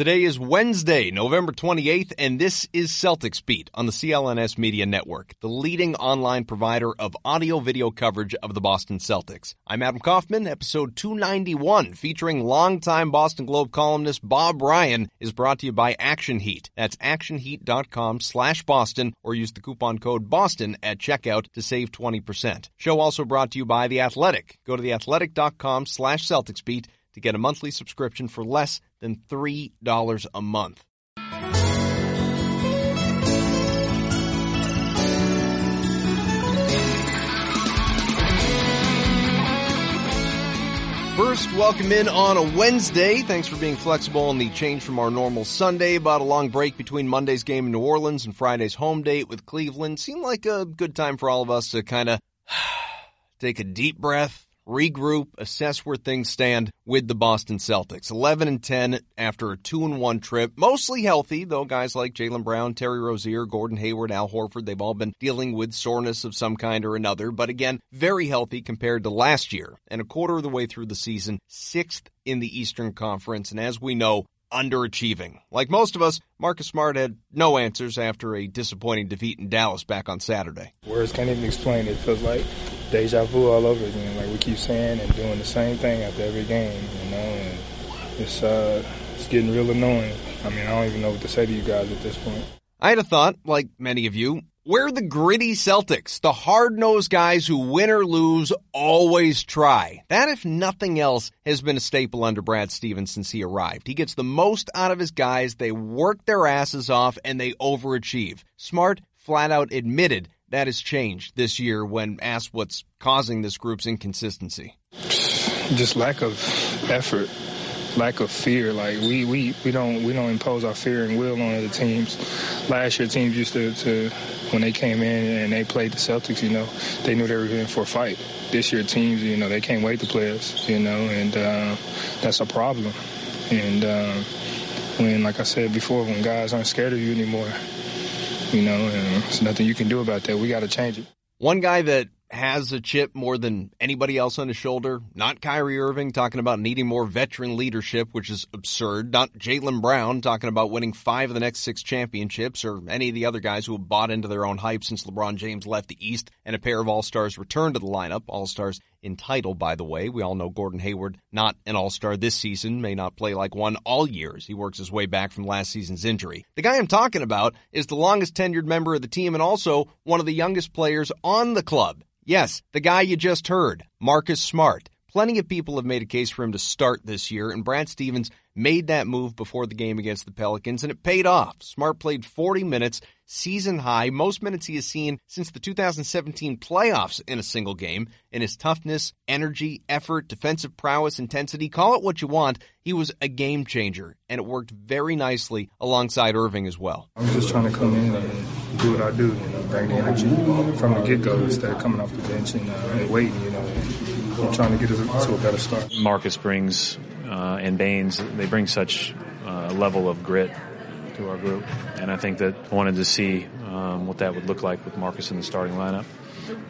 Today is Wednesday, November 28th, and this is Celtics Beat on the CLNS Media Network, the leading online provider of audio video coverage of the Boston Celtics. I'm Adam Kaufman, episode 291, featuring longtime Boston Globe columnist Bob Ryan, is brought to you by Action Heat. That's actionheat.com slash Boston, or use the coupon code BOSTON at checkout to save 20%. Show also brought to you by The Athletic. Go to theathletic.com slash Celtics Beat to get a monthly subscription for less than $3 a month. First, welcome in on a Wednesday. Thanks for being flexible on the change from our normal Sunday. About a long break between Monday's game in New Orleans and Friday's home date with Cleveland seemed like a good time for all of us to kind of take a deep breath, regroup, assess where things stand with the Boston Celtics. 11 and 10 after a 2 and 1 trip. Mostly healthy, though guys like Jaylen Brown, Terry Rozier, Gordon Hayward, Al Horford, they've all been dealing with soreness of some kind or another. But again, very healthy compared to last year. And a quarter of the way through the season, sixth in the Eastern Conference. And as we know, underachieving. Like most of us, Marcus Smart had no answers after a disappointing defeat in Dallas back on Saturday. Words can't even explain it. It feels like deja vu all over again. Like we keep saying and doing the same thing after every game, you know, and it's uh it's getting real annoying. I mean, I don't even know what to say to you guys at this point. I had a thought, like many of you, we're the gritty Celtics, the hard-nosed guys who win or lose always try. That, if nothing else, has been a staple under Brad Stevens since he arrived. He gets the most out of his guys, they work their asses off, and they overachieve. Smart flat out admitted that has changed this year when asked what's causing this group's inconsistency. Just lack of effort lack of fear. Like we, we, we don't we don't impose our fear and will on other teams. Last year, teams used to, to when they came in and they played the Celtics, you know, they knew they were in for a fight. This year, teams, you know, they can't wait to play us, you know, and uh, that's a problem. And uh, when, like I said before, when guys aren't scared of you anymore, you know, and there's nothing you can do about that. We got to change it. One guy that has a chip more than anybody else on his shoulder. Not Kyrie Irving talking about needing more veteran leadership, which is absurd. Not Jaylen Brown talking about winning five of the next six championships or any of the other guys who have bought into their own hype since LeBron James left the East and a pair of All-Stars returned to the lineup. All-Stars in title, by the way. We all know Gordon Hayward, not an all-star this season, may not play like one all years. He works his way back from last season's injury. The guy I'm talking about is the longest tenured member of the team and also one of the youngest players on the club. Yes, the guy you just heard, Marcus Smart. Plenty of people have made a case for him to start this year, and Brad Stevens made that move before the game against the Pelicans, and it paid off. Smart played 40 minutes, season high, most minutes he has seen since the 2017 playoffs in a single game, In his toughness, energy, effort, defensive prowess, intensity, call it what you want, he was a game changer, and it worked very nicely alongside Irving as well. I'm just trying to come in and do what I do, you know, bring the energy from the get-go instead of coming off the bench and, uh, and waiting, you know, and trying to get us to a better start. Marcus brings uh, and Baynes, they bring such uh, level of grit to our group, and I think that I wanted to see um, what that would look like with Marcus in the starting lineup.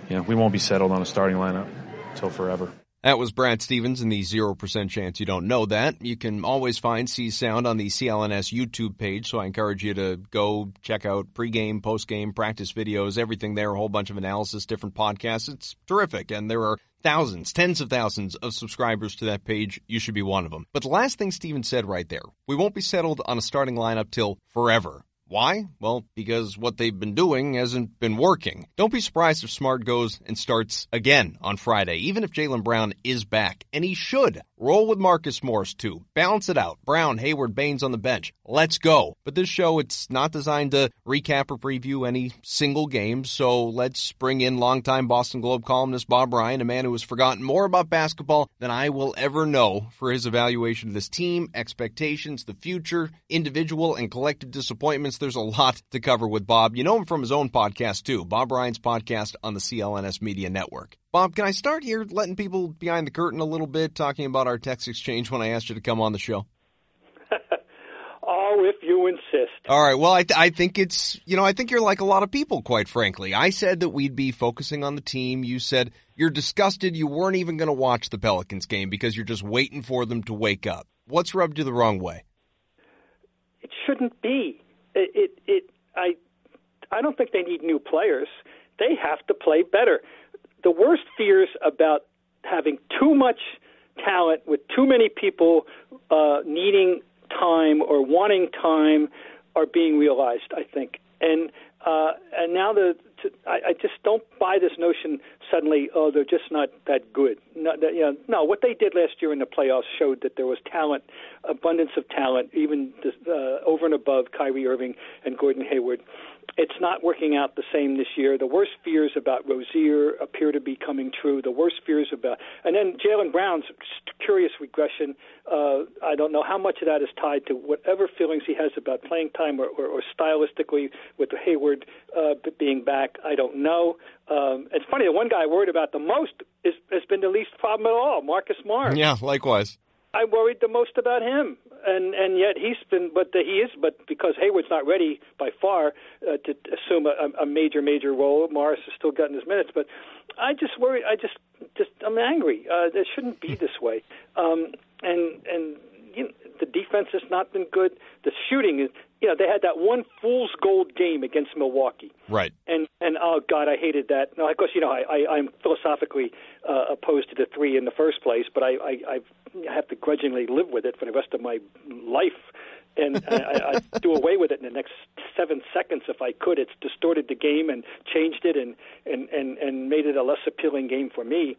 You know, we won't be settled on a starting lineup until forever. That was Brad Stevens and the 0% chance you don't know that. You can always find C Sound on the CLNS YouTube page, so I encourage you to go check out pregame, postgame, practice videos, everything there, a whole bunch of analysis, different podcasts. It's terrific. And there are thousands, tens of thousands of subscribers to that page. You should be one of them. But the last thing Steven said right there, we won't be settled on a starting lineup till forever. Why? Well, because what they've been doing hasn't been working. Don't be surprised if Smart goes and starts again on Friday, even if Jaylen Brown is back. And he should. Roll with Marcus Morris too. Balance it out. Brown, Hayward, Baynes on the bench. Let's go. But this show, it's not designed to recap or preview any single game, so let's bring in longtime Boston Globe columnist Bob Ryan, a man who has forgotten more about basketball than I will ever know for his evaluation of this team, expectations, the future, individual and collective disappointments there's a lot to cover with Bob. You know him from his own podcast too, Bob Ryan's podcast on the CLNS Media Network. Bob, can I start here letting people behind the curtain a little bit, talking about our text exchange when I asked you to come on the show? oh, if you insist. All right. Well, I, th- I think it's, you know, I think you're like a lot of people, quite frankly. I said that we'd be focusing on the team. You said you're disgusted. You weren't even going to watch the Pelicans game because you're just waiting for them to wake up. What's rubbed you the wrong way? It shouldn't be it, it, I I don't think they need new players. They have to play better. The worst fears about having too much talent with too many people uh, needing time or wanting time are being realized. I think, and uh, and now the to, I, I just don't buy this notion suddenly. Oh, they're just not that good. No, that, you know, no, what they did last year in the playoffs showed that there was talent, abundance of talent, even uh, over and above Kyrie Irving and Gordon Hayward it's not working out the same this year. The worst fears about Rozier appear to be coming true. The worst fears about, and then Jaylen Brown's curious regression. Uh, I don't know how much of that is tied to whatever feelings he has about playing time or, or, or stylistically with Hayward uh, being back. I don't know. Um, it's funny. The one guy I worried about the most is, has been the least problem at all, Marcus Morris. Yeah, likewise. I worried the most about him, and and yet he's been, but the, he is, but because Hayward's not ready by far uh, to assume a, a major major role, Morris has still gotten his minutes. But I just worry. I just just I'm angry. Uh, it shouldn't be this way. Um, and and you know, the defense has not been good. The shooting is, you know, they had that one fool's gold game against Milwaukee. Right. And and oh God, I hated that. No, of course, you know, I, I I'm philosophically uh, opposed to the three in the first place, but I, I I've I have to grudgingly live with it for the rest of my life. And I, I do away with it in the next seven seconds if I could. It's distorted the game and changed it and and and, and made it a less appealing game for me.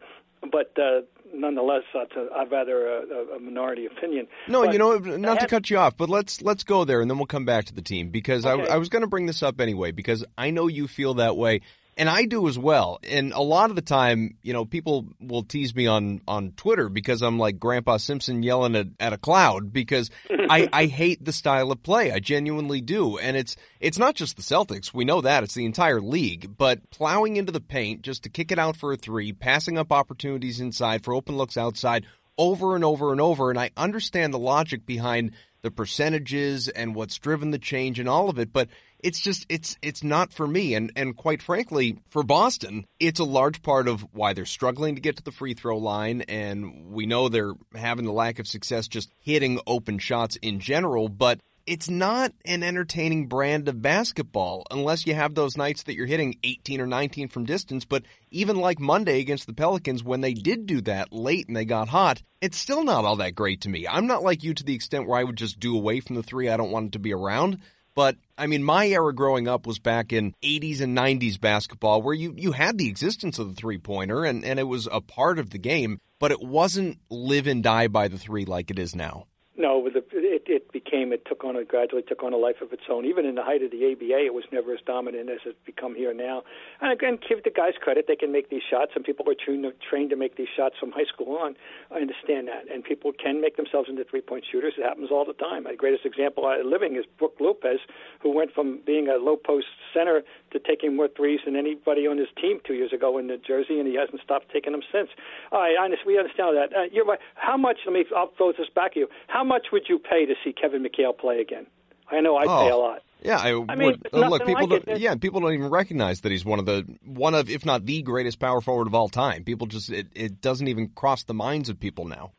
But uh, nonetheless, that's a, I'd rather a, a minority opinion. No, but you know, not to cut you off, but let's let's go there, and then we'll come back to the team because okay. I, I was going to bring this up anyway because I know you feel that way. And I do as well. And a lot of the time, you know, people will tease me on, on Twitter because I'm like Grandpa Simpson yelling at, at a cloud because I, I hate the style of play. I genuinely do. And it's, it's not just the Celtics. We know that. It's the entire league. But plowing into the paint just to kick it out for a three, passing up opportunities inside for open looks outside over and over and over. And I understand the logic behind the percentages and what's driven the change and all of it. But it's just it's it's not for me and and quite frankly for Boston it's a large part of why they're struggling to get to the free throw line and we know they're having the lack of success just hitting open shots in general but it's not an entertaining brand of basketball unless you have those nights that you're hitting 18 or 19 from distance. But even like Monday against the Pelicans, when they did do that late and they got hot, it's still not all that great to me. I'm not like you to the extent where I would just do away from the three. I don't want it to be around. But I mean, my era growing up was back in 80s and 90s basketball where you, you had the existence of the three pointer and, and it was a part of the game, but it wasn't live and die by the three like it is now. No, the, it, it became it took on a gradually took on a life of its own. Even in the height of the ABA, it was never as dominant as it's become here now. And again, give the guys credit; they can make these shots, and people are trained to, trained to make these shots from high school on. I understand that, and people can make themselves into three-point shooters. It happens all the time. My greatest example living is Brook Lopez, who went from being a low post center to taking more threes than anybody on his team two years ago in New Jersey, and he hasn't stopped taking them since. All right, honest, we understand that. Uh, you're right. How much? Let me. I'll throw this back at you. How much would you pay to see Kevin McHale play again? I know I'd oh. pay a lot. Yeah, I, I mean, would. Uh, look, people like don't. Yeah, people don't even recognize that he's one of the one of, if not the greatest power forward of all time. People just it, it doesn't even cross the minds of people now.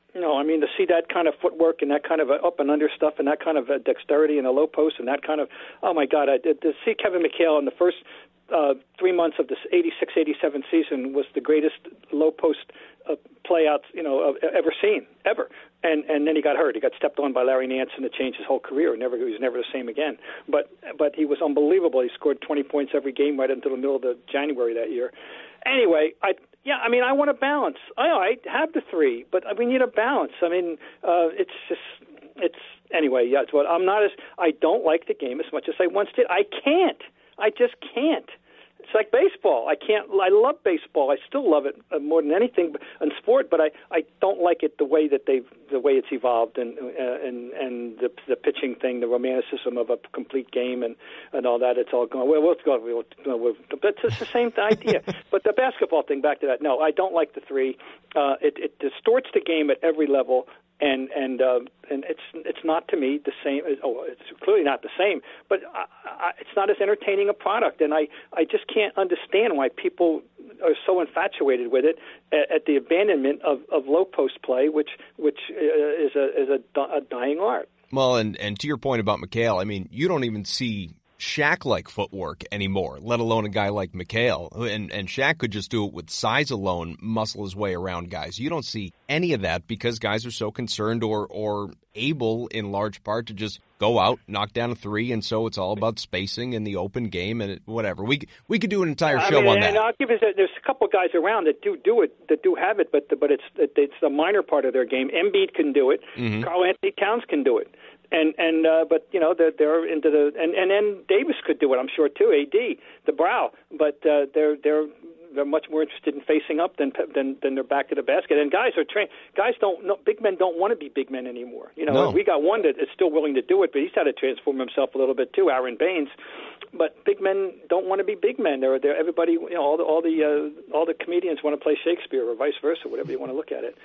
I mean to see that kind of footwork and that kind of up and under stuff and that kind of dexterity in the low post and that kind of oh my god, I, to see Kevin McHale in the first uh, three months of this 86 87 season was the greatest low post uh, playouts you know ever seen ever. And and then he got hurt. He got stepped on by Larry Nance, and it changed his whole career. Never he was never the same again. But but he was unbelievable. He scored 20 points every game right until the middle of the January that year. Anyway, I yeah, I mean, I want a balance. I, I have the three, but we need a balance. I mean, uh, it's just it's anyway. Yeah, it's what I'm not as I don't like the game as much as I once did. I can't. I just can't. It's like baseball. I can't. I love baseball. I still love it uh, more than anything in sport, but I I don't like it the way that they've the way it's evolved and uh, and and the the pitching thing, the romanticism of a complete game and and all that. It's all going. Well, let's go. We'll, we'll, but it's the same idea. but the basketball thing. Back to that. No, I don't like the three. Uh, it it distorts the game at every level and and uh, and it's it's not to me the same. Oh, it's clearly not the same, but I, I, it's not as entertaining a product, and I I just can't understand why people are so infatuated with it at, at the abandonment of, of low post play, which which uh, is a is a, a dying art. Well, and and to your point about McHale, I mean, you don't even see Shaq like footwork anymore, let alone a guy like McHale. And, and Shaq could just do it with size alone, muscle his way around guys. You don't see any of that because guys are so concerned or, or able in large part to just go out, knock down a three. And so it's all about spacing in the open game and whatever. We, we could do an entire show I mean, on and that. I'll give you, there's a couple guys around that do do it, that do have it, but, but it's, it's a minor part of their game. Embiid can do it. Mm-hmm. Karl-Anthony Towns can do it and and uh, but you know they're they're into the and and then Davis could do it I'm sure too AD the brow. But uh, they're they're they're much more interested in facing up than than than they're back to the basket. And guys are trained guys don't no, big men don't want to be big men anymore. You know No. we got one that is still willing to do it but he's had to transform himself a little bit too Aron Baynes. But big men don't want to be big men. They're they're everybody you know all the all the uh, all the comedians want to play Shakespeare or vice versa whatever you want to look at it.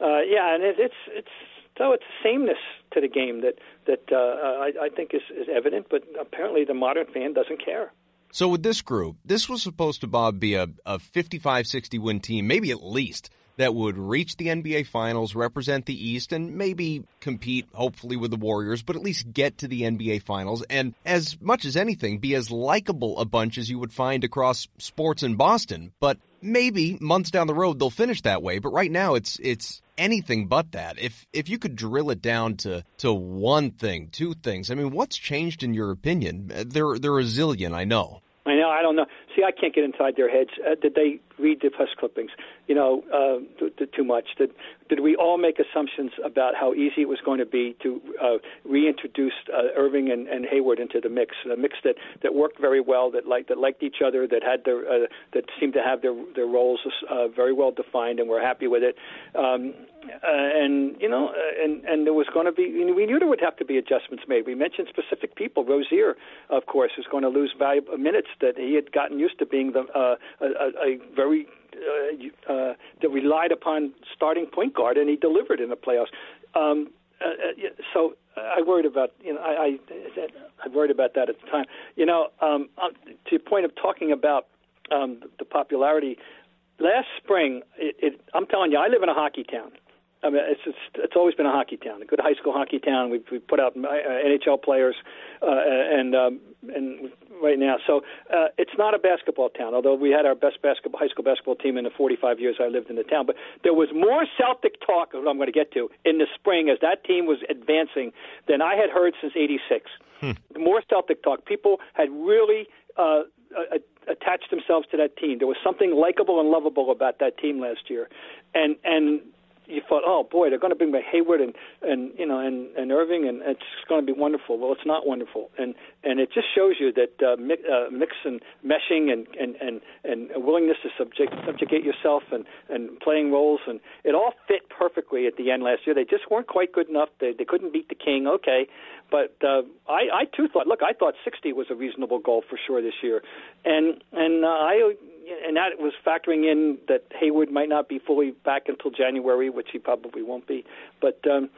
Uh, yeah and it, it's it's so it's a sameness to the game that that uh, I, I think is, is evident, but apparently the modern fan doesn't care. So with this group, this was supposed to, Bob, be a, a 55-60 win team, maybe at least, that would reach the NBA Finals, represent the East, and maybe compete, hopefully, with the Warriors, but at least get to the NBA Finals, and as much as anything, be as likable a bunch as you would find across sports in Boston. But maybe months down the road they'll finish that way. But right now, it's it's anything but that. If if you could drill it down to to one thing, two things, I mean, what's changed in your opinion? They're they're a zillion, I know. I know. I don't know. See, I can't get inside their heads. Uh, did they read the press clippings? You know, uh, th- th- too much. Did did we all make assumptions about how easy it was going to be to uh, reintroduce uh, Irving and, and Hayward into the mix? A mix that, that worked very well, that liked that liked each other, that had their uh, that seemed to have their their roles uh, very well defined, and we're happy with it. Um, uh, and you know, uh, and and there was going to be. You know, we knew there would have to be adjustments made. We mentioned specific people. Rozier, of course, is going to lose valuable minutes that he had gotten used to being the uh, a, a, very uh, uh, that relied upon starting point guard, and he delivered in the playoffs. Um, uh, uh, so I worried about you know I, I I worried about that at the time. You know, um, uh, to your point of talking about um, the popularity. Last spring, it, it, I'm telling you, I live in a hockey town. I mean, it's it's, it's always been a hockey town, a good high school hockey town. We've we put out uh, NHL players, uh, and um, and right now, so uh, it's not a basketball town. Although we had our best basketball high school basketball team in the 45 years I lived in the town, but there was more Celtic talk, what I'm going to get to, in the spring as that team was advancing than I had heard since '86. More Celtic talk. People had really. Uh, uh, attached themselves to that team. There was something likable and lovable about that team last year, and and you thought, oh boy, they're going to bring back Hayward and and you know and and Irving, and it's going to be wonderful. Well, it's not wonderful, and and it just shows you that uh, mi- uh, mix and meshing and and and and a willingness to subject subjugate yourself and and playing roles, and it all fit perfectly at the end last year. They just weren't quite good enough. They they couldn't beat the King. Okay, but uh, I I too thought, look, I thought 60 was a reasonable goal for sure this year, and and uh, I and that was factoring in that Hayward might not be fully back until January, which he probably won't be. But um,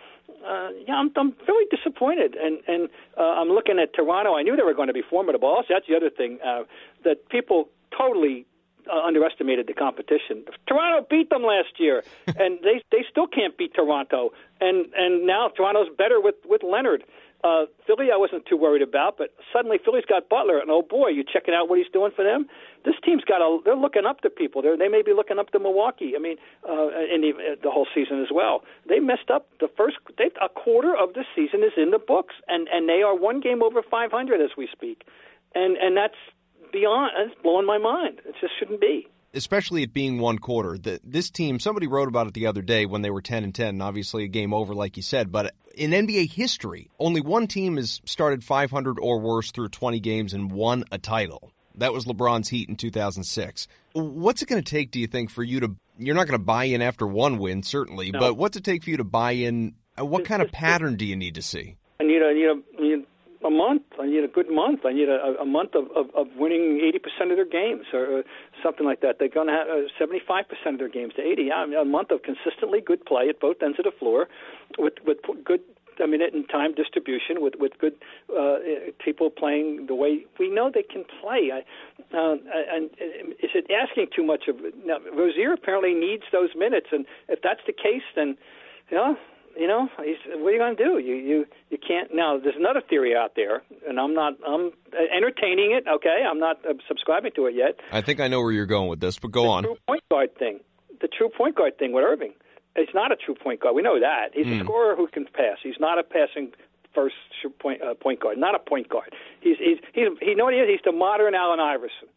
uh, yeah, I'm, I'm really disappointed, and and uh, I'm looking at Toronto. I knew they were going to be formidable. Also, that's the other thing uh, that people totally uh, underestimated the competition. Toronto beat them last year, and they they still can't beat Toronto. And and now Toronto's better with with Leonard. Uh, Philly, I wasn't too worried about, but suddenly Philly's got Butler, and oh boy, you checking out what he's doing for them. This team's got a. They're looking up to people. They're, they may be looking up to Milwaukee. I mean, uh, in the, uh, the whole season as well. They messed up the first. A quarter of the season is in the books, and and they are one game over 500 as we speak, and and that's beyond. It's blowing my mind. It just shouldn't be especially it being one quarter. The, this team, somebody wrote about it the other day when they were 10 and 10, obviously a game over, like you said, but in NBA history, only one team has started 500 or worse through 20 games and won a title. That was LeBron's Heat in 2006. What's it going to take, do you think, for you to? You're not going to buy in after one win, certainly, no. but what's it take for you to buy in? What kind of pattern do you need to see? I need a, you know, a month. I need a good month. I need a, a month of, of, of winning 80% of their games or, something like that. They're going to have uh, 75% of their games to 80. Yeah, I mean, a month of consistently good play at both ends of the floor with with good I mean, in time distribution with with good uh, people playing the way we know they can play. I, uh, and is it asking too much of? Now, Rozier apparently needs those minutes, and if that's the case, then you know you know, he's, what are you going to do? You you you can't. Now, there's another theory out there, and I'm not. I'm entertaining it. Okay, I'm not uh, subscribing to it yet. I think I know where you're going with this, but go the on. True point guard thing. The true point guard thing with Irving. He's not a true point guard. We know that. He's mm. a hmm. scorer who can pass. He's not a passing first point uh, point guard. Not a point guard. He's he's he's he know what he is. He's the modern Allen Iverson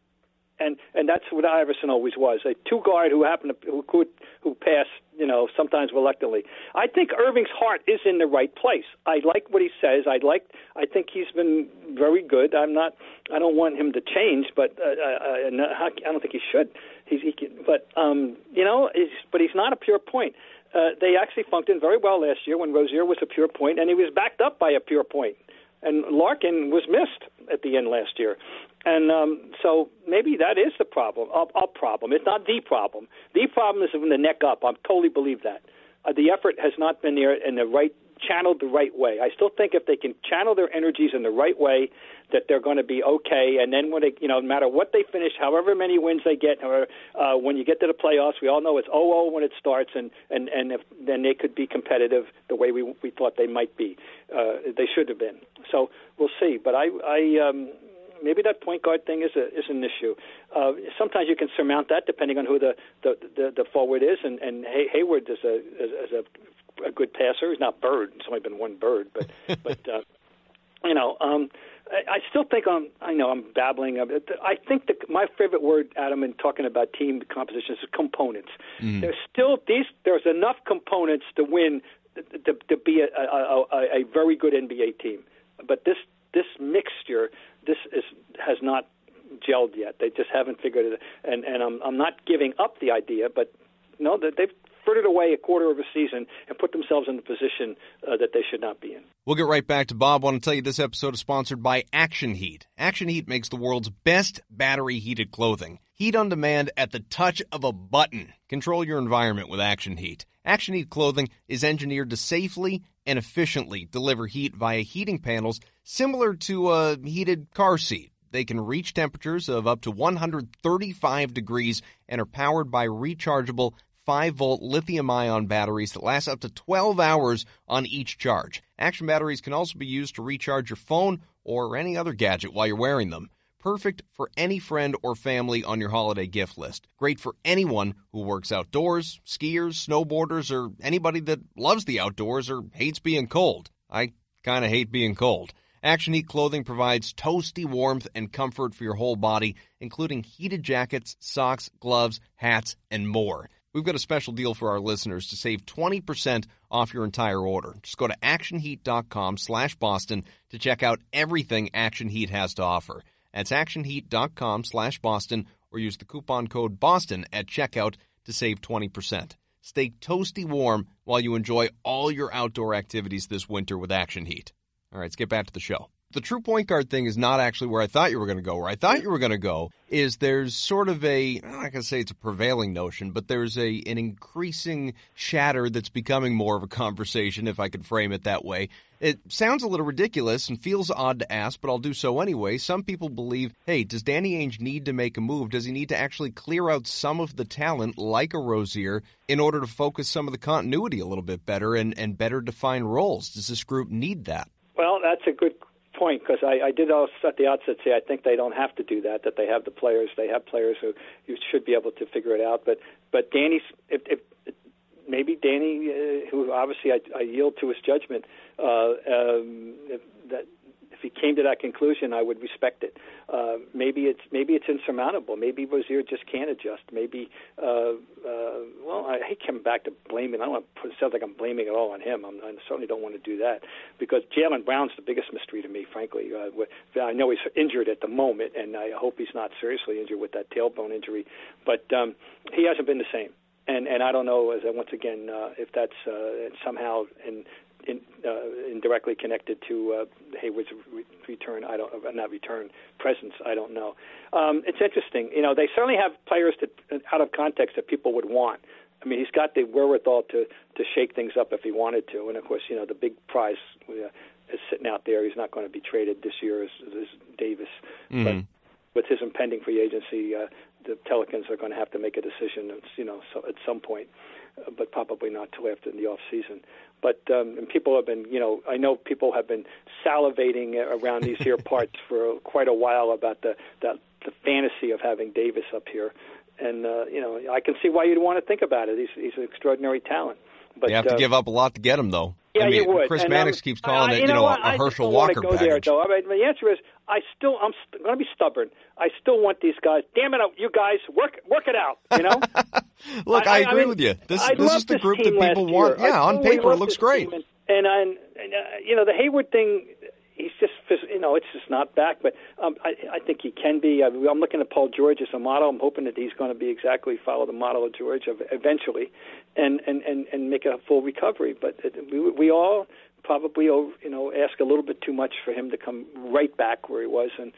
and and that's what Iverson always was a two guard who happened to who could who passed you know sometimes reluctantly. I think Irving's heart is in the right place. I like what he says. I like I think he's been very good. I'm not I don't want him to change, but uh, uh, uh I don't think he should. He's he can, but um you know he's, but he's not a pure point. Uh, they actually functioned very well last year when Rozier was a pure point, and he was backed up by a pure point. point and Larkin was missed at the end last year. And um, so maybe that is the problem, a, a problem. It's not the problem. The problem is from the neck up. I totally believe that. Uh, the effort has not been there in the right channeled the right way. I still think if they can channel their energies in the right way, that they're going to be okay. And then when they, you know, no matter what they finish, however many wins they get, or uh, when you get to the playoffs, we all know it's 0-0 when it starts, and and and if, then they could be competitive the way we we thought they might be. Uh, they should have been. So we'll see. But I I um, maybe that point guard thing is a is an issue. Uh, sometimes you can surmount that depending on who the the the, the forward is, and and Hay- Hayward is a is, is a a good passer. He's not Bird. It's only been one Bird, but but uh, you know. um I, I still think I'm. I know I'm babbling. I think the, my favorite word, Adam, in talking about team compositions is components. Mm. There's still these. There's enough components to win to, to be a, a, a, a very good NBA team. But this this mixture this is has not gelled yet. They just haven't figured it. And and I'm I'm not giving up the idea, but no, that they've frittered away a quarter of a season and put themselves in a position uh, that they should not be in. We'll get right back to Bob. I want to tell you this episode is sponsored by Action Heat. Action Heat makes the world's best battery heated clothing. Heat on demand at the touch of a button. Control your environment with Action Heat. Action Heat clothing is engineered to safely and efficiently deliver heat via heating panels similar to a heated car seat. They can reach temperatures of up to 135 degrees and are powered by rechargeable 5 volt lithium ion batteries that last up to 12 hours on each charge. Action batteries can also be used to recharge your phone or any other gadget while you're wearing them. Perfect for any friend or family on your holiday gift list. Great for anyone who works outdoors, skiers, snowboarders, or anybody that loves the outdoors or hates being cold. I kind of hate being cold. Action Heat clothing provides toasty warmth and comfort for your whole body, including heated jackets, socks, gloves, hats, and more. We've got a special deal for our listeners to save 20% off your entire order. Just go to actionheat.com slash Boston to check out everything Action Heat has to offer. That's actionheat.com slash Boston or use the coupon code BOSTON at checkout to save 20%. Stay toasty warm while you enjoy all your outdoor activities this winter with Action Heat. All right, let's get back to the show the true point guard thing is not actually where I thought you were going to go. Where I thought you were going to go is there's sort of a I'm not going to say it's a prevailing notion, but there's a an increasing chatter that's becoming more of a conversation, if I could frame it that way. It sounds a little ridiculous and feels odd to ask, but I'll do so anyway. Some people believe, hey, does Danny Ainge need to make a move? Does he need to actually clear out some of the talent, like a Rozier, in order to focus some of the continuity a little bit better and, and better define roles? Does this group need that? Well, that's a good point because I, I did also at the outset say I think they don't have to do that. That they have the players. They have players who you should be able to figure it out. But but Danny's if, if maybe Danny, uh, who obviously I, I yield to his judgment, uh, um, that if he came to that conclusion, I would respect it. Uh, maybe it's maybe it's insurmountable. Maybe Rozier just can't adjust. Maybe uh, uh, well, I hate coming back to blaming. I don't want to put, it sounds like I'm blaming it all on him. I'm, I certainly don't want to do that because Jaylen Brown's the biggest mystery to me, frankly. Uh, I know he's injured at the moment, and I hope he's not seriously injured with that tailbone injury, but um, he hasn't been the same and and I don't know as once again uh, if that's uh, somehow in in, uh, indirectly connected to uh, Hayward's re- return. I don't, uh, not return, presence. I don't know. Um, it's interesting. You know, they certainly have players that, out of context, that people would want. I mean, he's got the wherewithal to to shake things up if he wanted to. And of course, you know, the big prize uh, is sitting out there. He's not going to be traded this year as, as Davis, mm-hmm. but with his impending free agency, uh, the Pelicans are going to have to make a decision. It's, you know, so at some point, uh, but probably not till after the off season. But um, and people have been, you know, I know people have been salivating around these here parts for quite a while about the that the fantasy of having Davis up here, and uh, you know, I can see why you'd want to think about it. He's he's an extraordinary talent. But you have to uh, give up a lot to get him, though. Yeah, I mean, you would. Chris and, Mannix um, keeps calling I, it, you you know, know, a I Herschel Walker go package. There, though. I mean, the answer is, I still, I'm st- going to be stubborn. I still want these guys. Damn it, you guys, work, work it out. You know. Look, I, I, agree mean, with you. This, this is the group that people want. year. Yeah, on paper, it looks great. team. And, and, and uh, you know, the Hayward thing he's just you know it's just not back. But um, I, I think he can be. I, I'm looking at Paul George as a model. I'm hoping that he's going to be exactly follow the model of George eventually, and and and and make a full recovery. But we we all probably you know ask a little bit too much for him to come right back where he was and.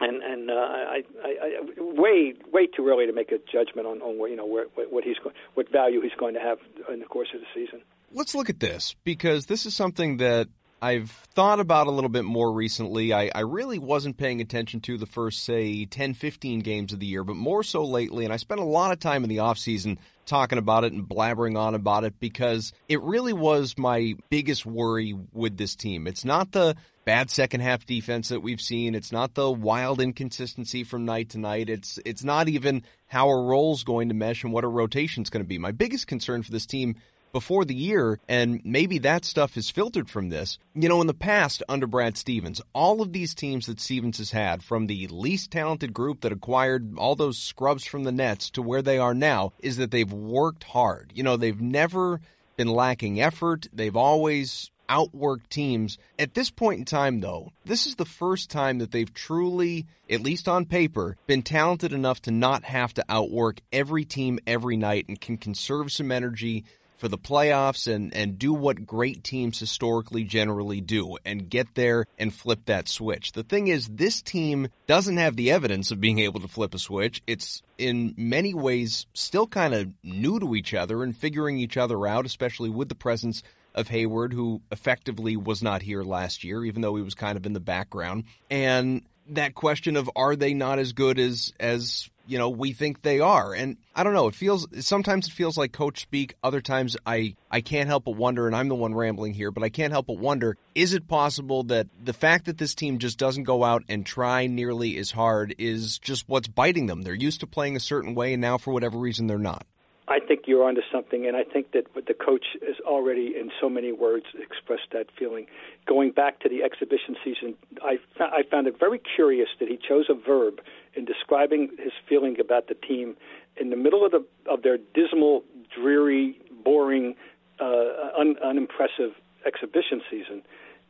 And and uh, I, I, I way way too early to make a judgment on, on you know where, what he's what value he's going to have in the course of the season. Let's look at this because this is something that I've thought about a little bit more recently. I, I, really wasn't paying attention to the first, say, 10, 15 games of the year, but more so lately. And I spent a lot of time in the offseason talking about it and blabbering on about it because it really was my biggest worry with this team. It's not the bad second half defense that we've seen. It's not the wild inconsistency from night to night. It's it's not even how a role's going to mesh and what a rotation's going to be. My biggest concern for this team before the year, and maybe that stuff is filtered from this. You know, in the past, under Brad Stevens, all of these teams that Stevens has had, from the least talented group that acquired all those scrubs from the Nets to where they are now, is that they've worked hard. You know, they've never been lacking effort. They've always outworked teams. At this point in time, though, this is the first time that they've truly, at least on paper, been talented enough to not have to outwork every team every night and can conserve some energy for the playoffs and, and do what great teams historically generally do and get there and flip that switch. The thing is, this team doesn't have the evidence of being able to flip a switch. It's in many ways still kind of new to each other and figuring each other out, especially with the presence of Hayward, who effectively was not here last year, even though he was kind of in the background. And that question of are they not as good as as you know we think they are? And i don't know it feels sometimes it feels like coach speak other times i i can't help but wonder and i'm the one rambling here but i can't help but wonder is it possible that the fact that this team just doesn't go out and try nearly as hard is just what's biting them? They're used to playing a certain way and now for whatever reason they're not I think you're onto something, and I think that the coach has already, in so many words, expressed that feeling. Going back to the exhibition season, I, I found it very curious that he chose a verb in describing his feeling about the team in the middle of the of their dismal, dreary, boring, uh, un, unimpressive exhibition season.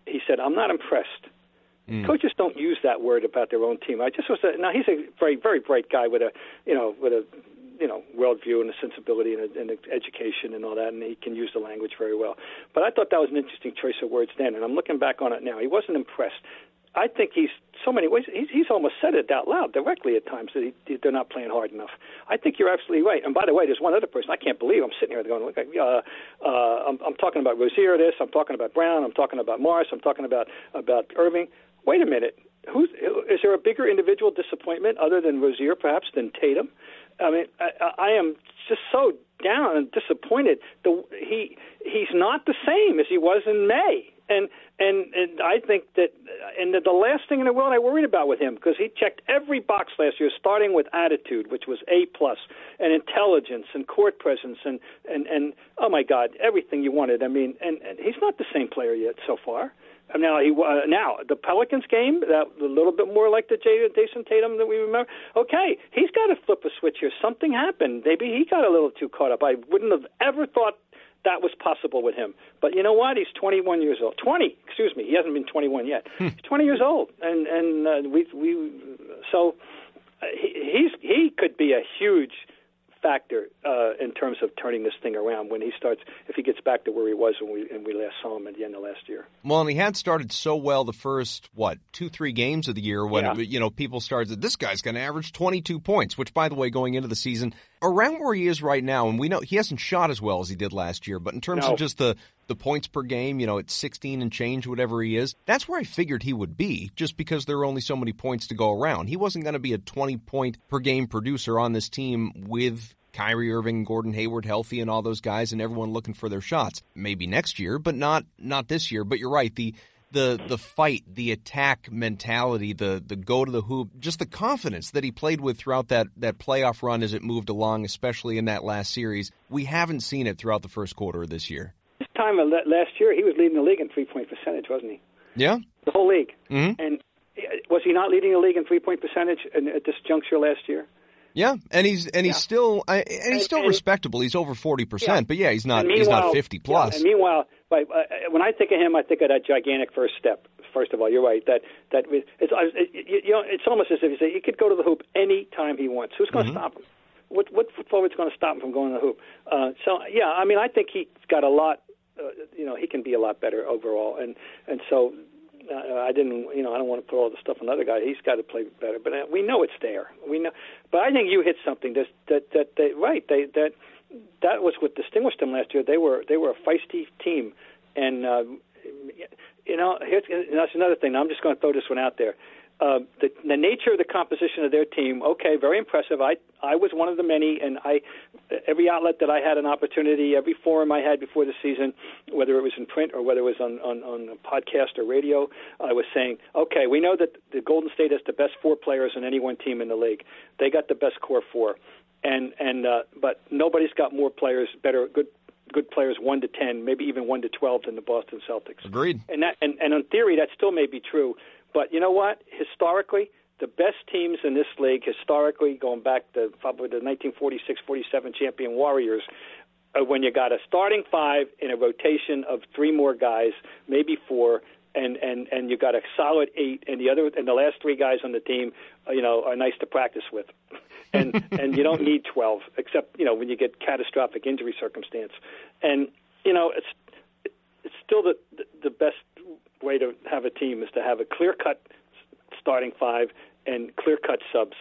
He said, "I'm not impressed." Mm. Coaches don't use that word about their own team. I just was a, now he's a very very bright guy with a you know with a you know worldview and a sensibility and, a, and a education and all that, and he can use the language very well. But I thought that was an interesting choice of words then, and I'm looking back on it now. He wasn't impressed. I think he's so many ways. He's, he's almost said it out loud directly at times that he, they're not playing hard enough. I think you're absolutely right. And by the way, there's one other person I can't believe I'm sitting here going, look, uh, uh, I'm, I'm talking about Rozier. This I'm talking about Brown. I'm talking about Morris. I'm talking about about Irving. Wait a minute. Who's is there a bigger individual disappointment other than Rozier, perhaps, than Tatum? I mean, I, I am just so down and disappointed. The, he he's not the same as he was in May. and and and I think that and the, last thing in the world I worried about with him because he checked every box last year, starting with attitude, which was A plus, and intelligence and court presence, and and and oh my God, everything you wanted. I mean, and, and he's not the same player yet so far. Now he uh, now the Pelicans game that a little bit more like the Jayson Tatum that we remember. Okay, he's got to flip a switch here. Something happened. Maybe he got a little too caught up. I wouldn't have ever thought that was possible with him. But you know what? He's 21 years old. 20, excuse me. He hasn't been 21 yet. Hmm. He's 20 years old, and and uh, we we so uh, he, he's he could be a huge factor uh, in terms of turning this thing around when he starts if he gets back to where he was when we and we last saw him at the end of last year. Well, and he had started so well the first what two three games of the year when yeah. you know people started this guy's going to average twenty two points, which by the way going into the season around where he is right now, and we know he hasn't shot as well as he did last year, but in terms no. of just the the points per game, you know, at 16 and change, whatever he is. That's where I figured he would be, just because there are only so many points to go around. He wasn't going to be a 20 point per game producer on this team with Kyrie Irving, Gordon Hayward healthy and all those guys and everyone looking for their shots. Maybe next year, but not not this year. But you're right, the the the fight, the attack mentality, the the go to the hoop, just the confidence that he played with throughout that that playoff run as it moved along, especially in that last series. We haven't seen it throughout the first quarter of this year. Time last year, he was leading the league in three point percentage, wasn't he? Yeah, the whole league. Mm-hmm. And was he not leading the league in three point percentage at this juncture last year? Yeah, and he's and he's yeah. still and he's and, still and, respectable. He's over forty yeah. percent, but yeah, he's not he's not fifty plus. Yeah, and meanwhile, uh, when I think of him, I think of that gigantic first step. First of all, you're right that that it's it, you know it's almost as if you say he could go to the hoop any time he wants. Who's going to mm-hmm. stop him? What what forward's going to stop him from going to the hoop? Uh, so yeah, I mean, I think he's got a lot. Uh, you know, he can be a lot better overall, and and so uh, I didn't, you know, I don't want to put all the stuff on another guy. He's got to play better, but uh, we know it's there. We know, but I think you hit something that that that they right. They that that was what distinguished them last year. They were they were a feisty team, and uh, you know, here's that's another thing. I'm just going to throw this one out there uh, the, the nature of the composition of their team, okay, very impressive. I I was one of the many, and I every outlet that I had an opportunity, every forum I had before the season, whether it was in print or whether it was on on, on a podcast or radio, I was saying, okay, we know that the Golden State has the best four players on any one team in the league. They got the best core four, and and uh, but nobody's got more players, better good good players one to ten, maybe even one to twelve than the Boston Celtics. Agreed. And that and, and in theory that still may be true. But you know what? Historically, the best teams in this league, historically, going back to probably the 1946-47 champion Warriors, when you got a starting five in a rotation of three more guys, maybe four, and and and you got a solid eight, and the other and the last three guys on the team, uh, you know, are nice to practice with, and and you don't need twelve, except you know when you get catastrophic injury circumstance, and you know it's it's still the the best way to have a team is to have a clear cut starting five and clear cut subs.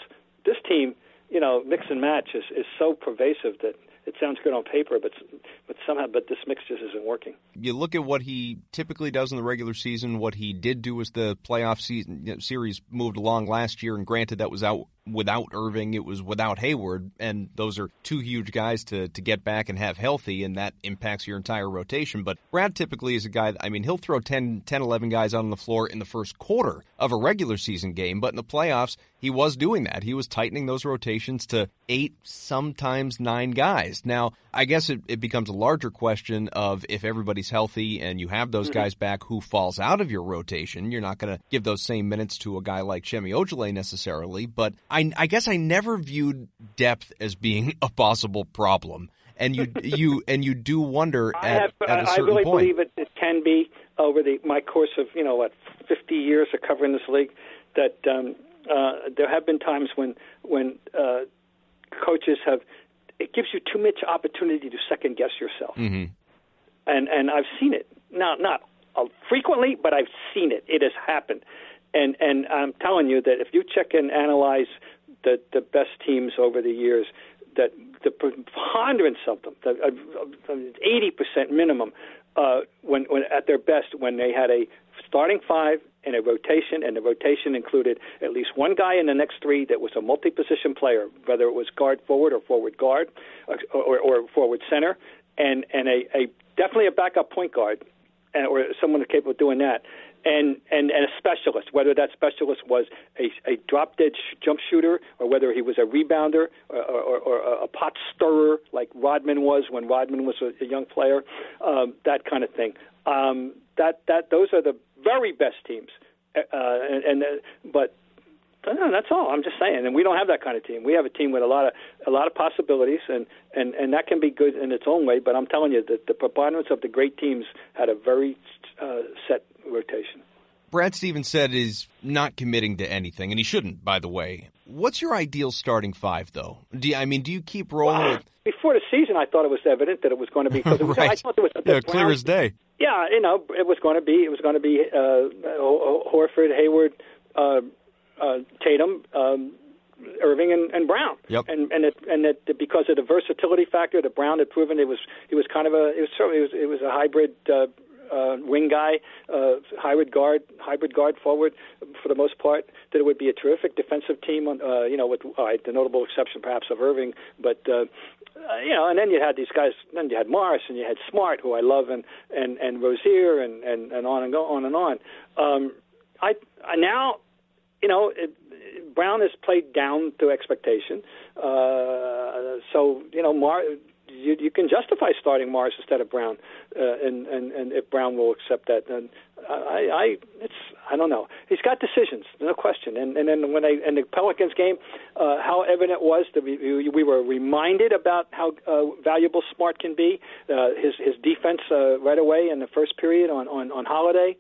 This team, you know, mix and match is, is so pervasive that it sounds good on paper, but but somehow, but this mix just isn't working. You look at what he typically does in the regular season. What he did do as the playoff season series moved along last year, and granted that was out without Irving, it was without Hayward, and those are two huge guys to to get back and have healthy, and that impacts your entire rotation. But Brad typically is a guy, I mean, he'll throw 10, 10 11 guys out on the floor in the first quarter of a regular season game, but in the playoffs, he was doing that. He was tightening those rotations to eight, sometimes nine guys. Now, I guess it, it becomes a larger question of if everybody's healthy and you have those mm-hmm. guys back, who falls out of your rotation? You're not going to give those same minutes to a guy like Semi Ojeleye necessarily, but I, I guess I never viewed depth as being a possible problem. And you you and you do wonder at, have, at a certain I really point. believe it, it can be over the my course of you know what 50 years of covering this league that um, uh, there have been times when when uh, coaches have it gives you too much opportunity to second guess yourself, mm-hmm. and and I've seen it not not uh, frequently, but I've seen it. It has happened, and and I'm telling you that if you check and analyze the the best teams over the years that the preponderance of them, the uh, eighty percent minimum, uh, when when at their best, when they had a starting five and a rotation, and the rotation included at least one guy in the next three that was a multi-position player, whether it was guard forward or forward guard or, or, or forward center, and and a, a definitely a backup point guard or someone capable of doing that, and and and a specialist, whether that specialist was a, a drop dead sh- jump shooter or whether he was a rebounder or, or, or or, a pot stirrer like Rodman was when Rodman was a, a young player, um, that kind of thing. Um, that that those are the very best teams, uh, and, and uh, but no, that's all. I'm just saying, and we don't have that kind of team. We have a team with a lot of a lot of possibilities, and and and that can be good in its own way. But I'm telling you that the preponderance of the great teams had a very uh, set rotation. Brad Stevens said he's not committing to anything, and he shouldn't, by the way. What's your ideal starting five, though? Do you, I mean, do you keep rolling with? Before the season, I thought it was evident that it was going to be because it was, right. I thought there was yeah, clear as day. Yeah, you know, it was going to be it was going to be uh, Horford, Hayward, uh, uh, Tatum, um, Irving, and, and Brown. Yep. And and it, and that because of the versatility factor that Brown had proven, it was he was kind of a it was certainly it was, it was a hybrid. Uh, uh, wing guy, uh, hybrid guard, hybrid guard forward for the most part. That it would be a terrific defensive team. On, uh, you know, with uh, the notable exception perhaps of Irving, but uh, uh, you know, and then you had these guys. Then you had Morris and you had Smart, who I love, and and and Rozier, and and and on and go on and on. Um, I, I now, you know, it, Brown has played down to expectation. Uh, so you know, Mar- you, you can justify starting Morris instead of Brown, uh, and, and and if Brown will accept that, then I, I it's I don't know. He's got decisions, no question. And and then when I in the Pelicans game, uh, how evident was that we, we were reminded about how uh, valuable Smart can be. Uh, his his defense uh, right away in the first period on on on Holiday.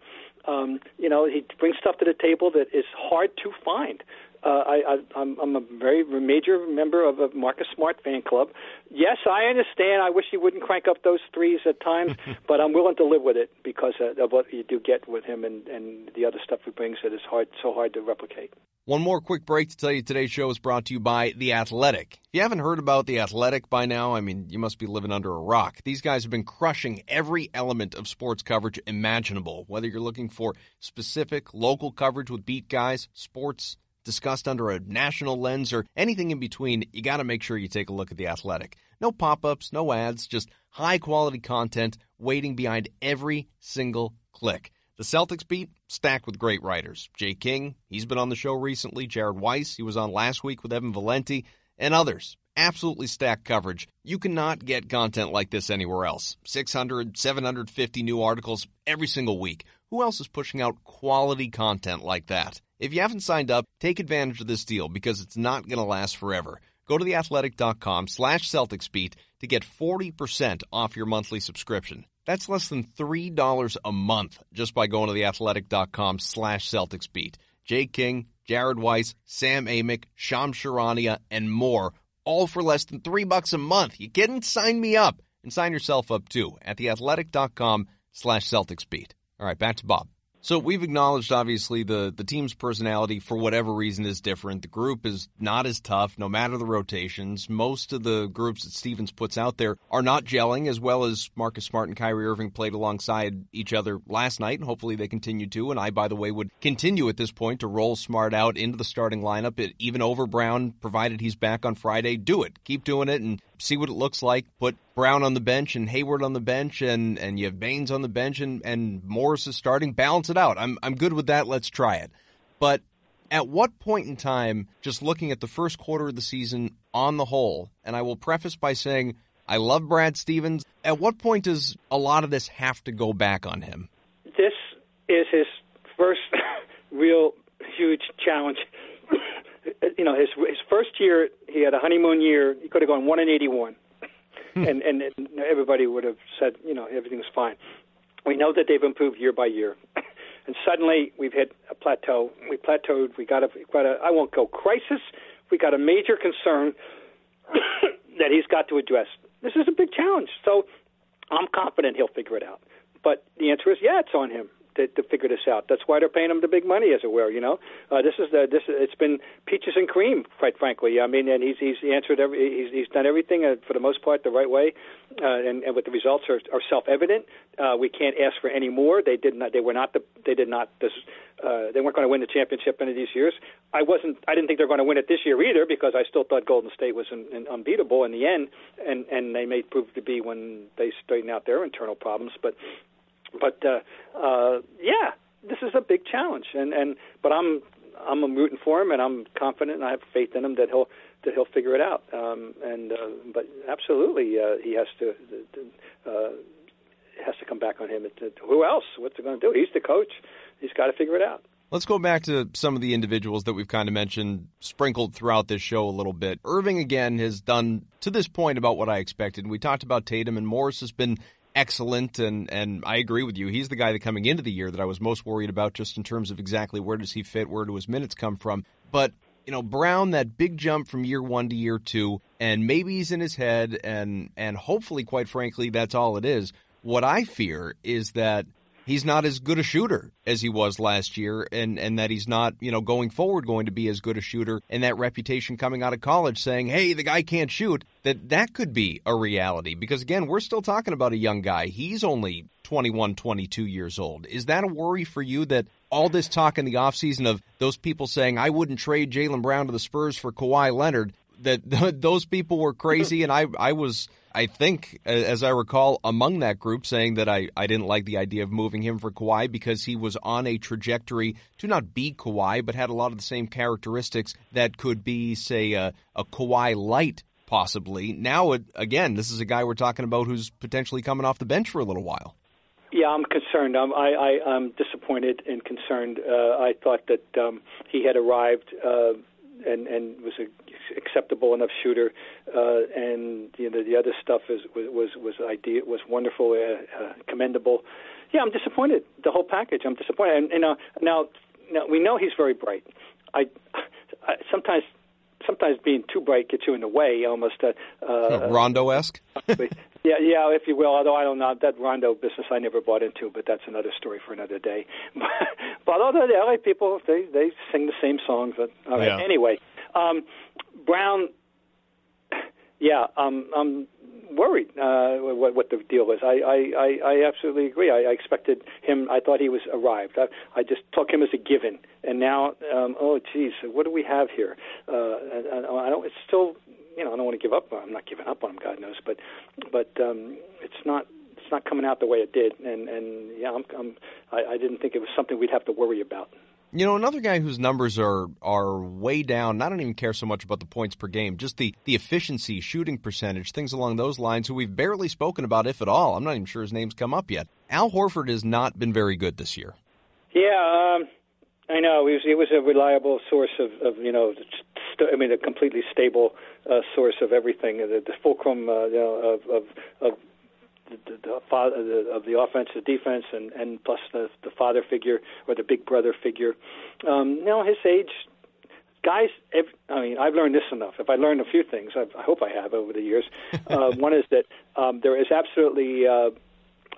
Um, you know, he brings stuff to the table that is hard to find. Uh, I, I, I'm, I'm a very major member of a Marcus Smart fan club. Yes, I understand. I wish he wouldn't crank up those threes at times, but I'm willing to live with it because of what you do get with him and, and the other stuff he brings that is hard, so hard to replicate. One more quick break to tell you today's show is brought to you by The Athletic. If you haven't heard about The Athletic by now, I mean, you must be living under a rock. These guys have been crushing every element of sports coverage imaginable, whether you're looking for specific local coverage with beat guys, sports discussed under a national lens, or anything in between, you got to make sure you take a look at The Athletic. No pop ups, no ads, just high quality content waiting behind every single click. The Celtics beat stacked with great writers. Jay King, he's been on the show recently. Jared Weiss, he was on last week with Evan Valenti, and others. Absolutely stacked coverage. You cannot get content like this anywhere else. 600, 750 new articles every single week. Who else is pushing out quality content like that? If you haven't signed up, take advantage of this deal because it's not going to last forever. Go to theathletic.com slash CelticsBeat to get 40% off your monthly subscription. That's less than $3 a month just by going to theathletic.com slash CelticsBeat. Jay King, Jared Weiss, Sam Amick, Shams Charania, and more, all for less than three bucks a month. You kidding? Sign me up and sign yourself up too at theathletic.com slash CelticsBeat. All right, back to Bob. So we've acknowledged obviously the the team's personality for whatever reason is different. The group is not as tough no matter the rotations. Most of the groups that Stevens puts out there are not gelling as well as Marcus Smart and Kyrie Irving played alongside each other last night and hopefully they continue to and I by the way would continue at this point to roll Smart out into the starting lineup it, even over Brown provided he's back on Friday. Do it. Keep doing it and see what it looks like. Put Brown on the bench and Hayward on the bench and, and you have Baynes on the bench and, and Morris is starting. Balance it out. I'm I'm good with that. Let's try it. But at what point in time, just looking at the first quarter of the season on the whole, and I will preface by saying I love Brad Stevens. At what point does a lot of this have to go back on him? This is his first real huge challenge. You know, his his first year, he had a honeymoon year. He could have gone one hmm. and eighty one. and, and everybody would have said, you know, everything's fine. We know that they've improved year by year, and suddenly we've hit a plateau. We plateaued. We got a, got a I won't go crisis. We got a major concern that he's got to address. This is a big challenge. So I'm confident he'll figure it out. But the answer is, yeah, it's on him to, to figure this out. That's why they're paying him the big money, as it were. You know, uh, this is the this. It's been peaches and cream, quite frankly. I mean, and he's he's answered every he's he's done everything uh, for the most part the right way, uh, and and with the results are, are self evident. Uh, we can't ask for any more. They did not. They were not the. They did not. This. Uh, they weren't going to win the championship any of these years. I wasn't. I didn't think they were going to win it this year either because I still thought Golden State was in, in unbeatable in the end, and and they may prove to be when they straighten out their internal problems. But but uh, uh, yeah, this is a big challenge, and and but I'm I'm rooting for him, and I'm confident, and I have faith in him that he'll that he'll figure it out. Um, and uh, but absolutely, uh, he has to. Uh, has to come back on him. Who else? What's he going to do? He's the coach. He's got to figure it out. Let's go back to some of the individuals that we've kind of mentioned, sprinkled throughout this show a little bit. Irving, again, has done to this point about what I expected. We talked about Tatum, and Morris has been excellent, and, and I agree with you. He's the guy that coming into the year that I was most worried about just in terms of exactly where does he fit, where do his minutes come from. But, you know, Brown, that big jump from year one to year two, and maybe he's in his head, and, and hopefully, quite frankly, that's all it is. What I fear is that – he's not as good a shooter as he was last year and and that he's not you know going forward going to be as good a shooter and that reputation coming out of college saying hey the guy can't shoot that that could be a reality. Because again we're still talking about a young guy. He's only 21 22 years old. Is that a worry for you that all this talk in the offseason of those people saying I wouldn't trade Jaylen Brown to the Spurs for Kawhi Leonard that those people were crazy and I I was I think, as I recall, among that group saying that I, I didn't like the idea of moving him for Kawhi because he was on a trajectory to not be Kawhi, but had a lot of the same characteristics that could be, say, a, a Kawhi light, possibly. Now, again, this is a guy we're talking about who's potentially coming off the bench for a little while. Yeah, I'm concerned. I'm, I, I, I'm disappointed and concerned. Uh, I thought that um, he had arrived uh, and and was a acceptable enough shooter, uh, and you know the other stuff is was was was idea was wonderful, uh, uh, commendable. Yeah, I'm disappointed. The whole package. I'm disappointed. And, and uh, now, now we know he's very bright. I, I sometimes sometimes being too bright gets you in the way, almost. Uh, uh, Rondo esque. yeah, yeah, if you will. Although I don't know that Rondo business, I never bought into, but that's another story for another day. but other the LA people, they they sing the same songs. But all right. Yeah. Anyway, um, Brown, yeah, um, I'm worried uh, what, what the deal is. I, I, I, absolutely agree. I, I expected him. I thought he was arrived. I, I just took him as a given, and now, um, oh, geez, what do we have here? Uh, and, I don't. It's still, you know, I don't want to give up. I'm not giving up on him, God knows, but, but um, it's not. It's not coming out the way it did, and and yeah, I'm, I'm I, I didn't think it was something we'd have to worry about. You know, another guy whose numbers are are way down. I don't even care so much about the points per game, just the the efficiency, shooting percentage, things along those lines. Who we've barely spoken about, if at all. I'm not even sure his name's come up yet. Al Horford has not been very good this year. Yeah, um, I know. He was, he was a reliable source of, of you know, st- I mean, a completely stable uh, source of everything. The, the fulcrum, uh, you know, of, of, of the, the father the, of the offense, the defense, and and plus the the father figure or the big brother figure. Um, know, his age, guys. If, I mean, I've learned this enough. If I learned a few things, I've, I hope I have over the years. Uh, one is that um, there is absolutely uh,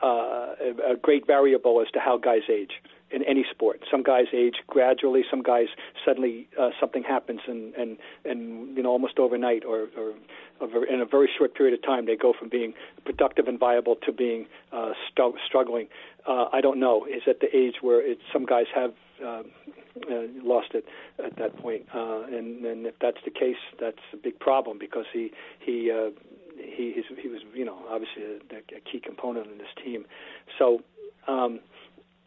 uh, a great variable as to how guys age in any sport. Some guys age gradually. Some guys suddenly uh, something happens and and and you know almost overnight or or in a very short period of time they go from being productive and viable to being uh, st- struggling. Uh, I don't know. Is at the age where it, some guys have. Uh, uh, lost it at that point, uh, and, and if that's the case, that's a big problem because he he uh, he he was you know obviously a, a key component in this team. So um,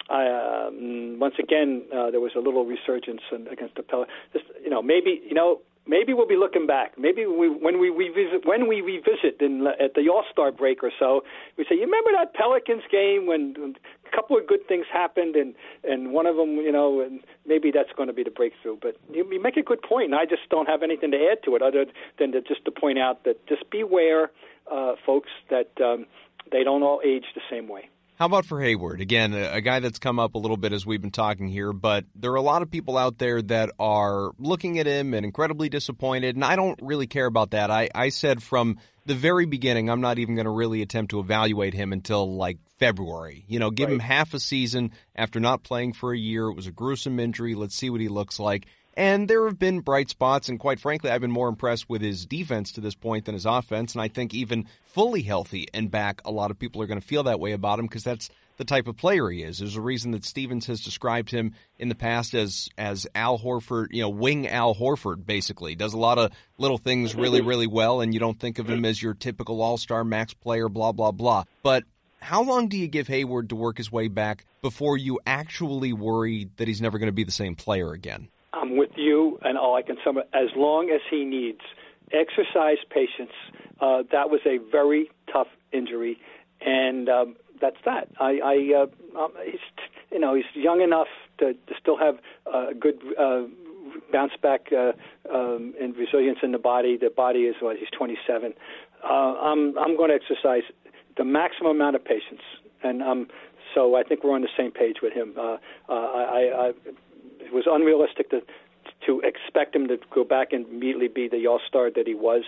I, um, once again, uh, there was a little resurgence in, against the Pelicans. You know, maybe you know, maybe we'll be looking back. Maybe we, when we revisit when we revisit in, at the All Star break or so, we say, you remember that Pelicans game when a couple of good things happened, and and one of them, you know, and maybe that's going to be the breakthrough. But you, you make a good point, and I just don't have anything to add to it other than to just to point out that just beware, uh, folks, that um, they don't all age the same way. How about for Hayward? Again, a, guy that's come up a little bit as we've been talking here, but there are a lot of people out there that are looking at him and incredibly disappointed, and I don't really care about that. I, I said from the very beginning, I'm not even going to really attempt to evaluate him until like February. You know, give right. him half a season after not playing for a year. It was a gruesome injury. Let's see what he looks like. And there have been bright spots, and quite frankly, I've been more impressed with his defense to this point than his offense. And I think even fully healthy and back, a lot of people are going to feel that way about him because that's the type of player he is. There's a reason that Stevens has described him in the past as as Al Horford, you know, wing Al Horford, basically. Does a lot of little things really, really well, and you don't think of him as your typical all star max player, blah, blah, blah. But How long do you give Hayward to work his way back before you actually worry that he's never going to be the same player again? I'm with you, and all I can sum it as long as he needs exercise patience. Uh, that was a very tough injury, and um, that's that. I, I uh, um, he's you know he's young enough to, to still have a good uh, bounce back uh, um, and resilience in the body. The body is what he's 27. Uh, I'm I'm going to exercise the maximum amount of patience, and um, so I think we're on the same page with him. Uh, uh, I, I, it was unrealistic to to expect him to go back and immediately be the all star that he was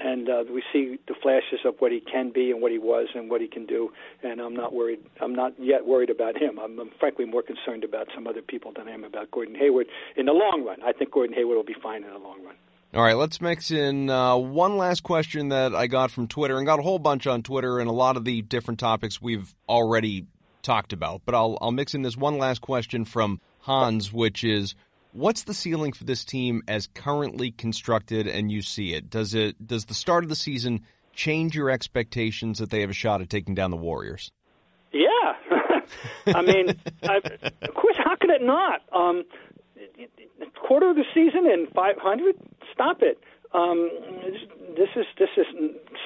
and uh, we see the flashes of what he can be and what he was and what he can do. And I'm not worried. I'm not yet worried about him. I'm, I'm frankly more concerned about some other people than I am about Gordon Hayward in the long run. I think Gordon Hayward will be fine in the long run. All right, let's mix in uh, one last question that I got from Twitter and got a whole bunch on Twitter and a lot of the different topics we've already talked about. But I'll I'll mix in this one last question from Hans, which is What's the ceiling for this team as currently constructed and you see it? Does it does the start of the season change your expectations that they have a shot at taking down the Warriors? Yeah. I mean, I, of course, how could it not? Um, quarter of the season and 500? Stop it. Um, this is this is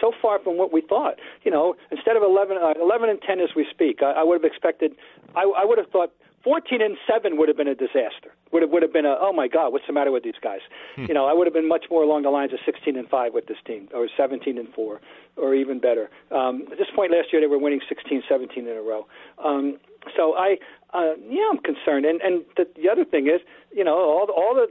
so far from what we thought. You know, instead of 11, uh, 11 and 10 as we speak, I, I would have expected. I, I would have thought 14 and 7 would have been a disaster. Would have would have been a oh my god, what's the matter with these guys? Hmm. You know, I would have been much more along the lines of 16 and 5 with this team or 17 and 4 or even better. Um, at this point last year they were winning 16 17 in a row. Um, so I uh, yeah, I'm concerned. And and the, the other thing is, you know, all the, all the